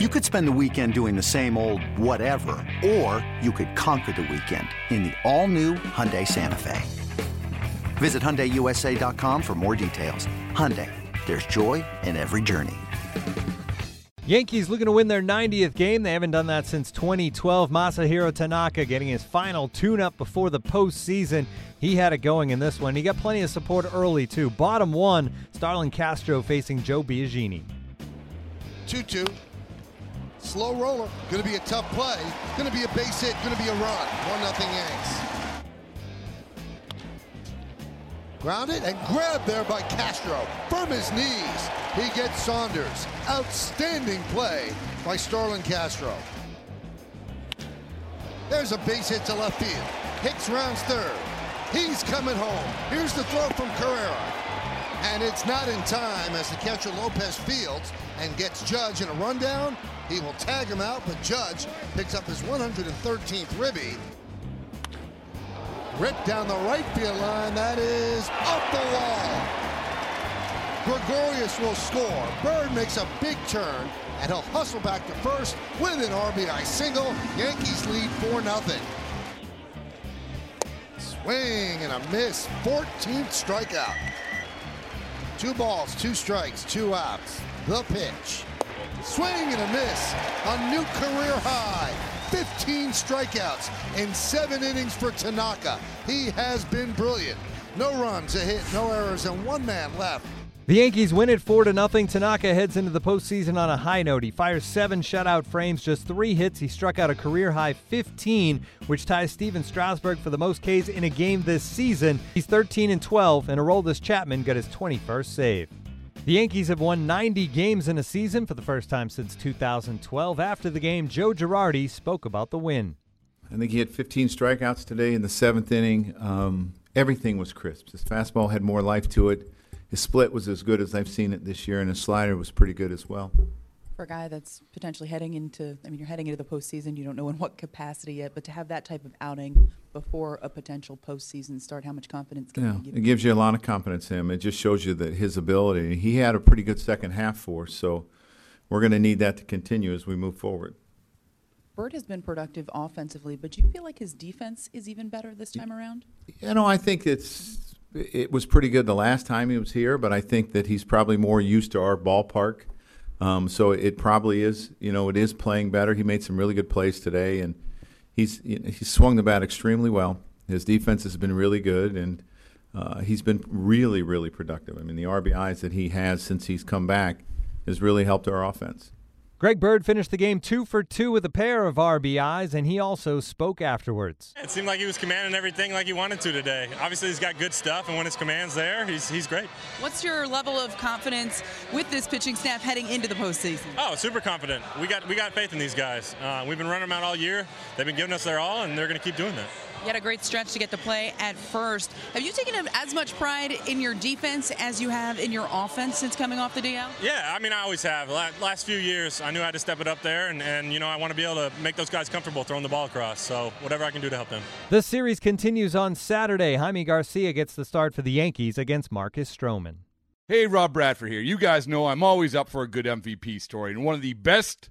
You could spend the weekend doing the same old whatever, or you could conquer the weekend in the all-new Hyundai Santa Fe. Visit HyundaiUSA.com for more details. Hyundai, there's joy in every journey. Yankees looking to win their 90th game. They haven't done that since 2012. Masahiro Tanaka getting his final tune-up before the postseason. He had it going in this one. He got plenty of support early, too. Bottom one, Starlin Castro facing Joe Biagini. 2-2. Slow roller. Going to be a tough play. Going to be a base hit. Going to be a run. 1-0 Yanks. Grounded and grabbed there by Castro. From his knees, he gets Saunders. Outstanding play by Starlin Castro. There's a base hit to left field. Hicks rounds third. He's coming home. Here's the throw from Carrera. And it's not in time as the catcher Lopez fields and gets Judge in a rundown. He will tag him out, but Judge picks up his 113th ribby. Ripped down the right field line. That is up the wall. Gregorius will score. Bird makes a big turn, and he'll hustle back to first with an RBI single. Yankees lead 4 0. Swing and a miss. 14th strikeout. Two balls, two strikes, two outs. The pitch. Swing and a miss. A new career high. 15 strikeouts in seven innings for Tanaka. He has been brilliant. No runs, a hit, no errors, and one man left. The Yankees win it 4 to nothing. Tanaka heads into the postseason on a high note. He fires seven shutout frames, just three hits. He struck out a career high 15, which ties Stephen Strasburg for the most Ks in a game this season. He's 13 and 12, and Aroldis Chapman got his 21st save. The Yankees have won 90 games in a season for the first time since 2012. After the game, Joe Girardi spoke about the win. I think he had 15 strikeouts today in the seventh inning. Um, everything was crisp. His fastball had more life to it. His split was as good as I've seen it this year, and his slider was pretty good as well. For a guy that's potentially heading into, I mean, you're heading into the postseason, you don't know in what capacity yet, but to have that type of outing before a potential postseason start, how much confidence can Yeah, you give? it gives you a lot of confidence in him. It just shows you that his ability. He had a pretty good second half for us, so we're going to need that to continue as we move forward. Bird has been productive offensively, but do you feel like his defense is even better this time around? You know, I think it's it was pretty good the last time he was here, but I think that he's probably more used to our ballpark. Um, so it probably is, you know, it is playing better. He made some really good plays today, and he's he's swung the bat extremely well. His defense has been really good, and uh, he's been really, really productive. I mean, the RBIs that he has since he's come back has really helped our offense. Greg Bird finished the game two for two with a pair of RBIs, and he also spoke afterwards. It seemed like he was commanding everything like he wanted to today. Obviously, he's got good stuff, and when his command's there, he's, he's great. What's your level of confidence with this pitching staff heading into the postseason? Oh, super confident. We got we got faith in these guys. Uh, we've been running them out all year. They've been giving us their all, and they're going to keep doing that. You had a great stretch to get to play at first. Have you taken as much pride in your defense as you have in your offense since coming off the DL? Yeah, I mean, I always have. Last few years, I knew I had to step it up there, and, and you know, I want to be able to make those guys comfortable throwing the ball across. So whatever I can do to help them. The series continues on Saturday. Jaime Garcia gets the start for the Yankees against Marcus Stroman. Hey, Rob Bradford here. You guys know I'm always up for a good MVP story, and one of the best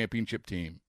championship team.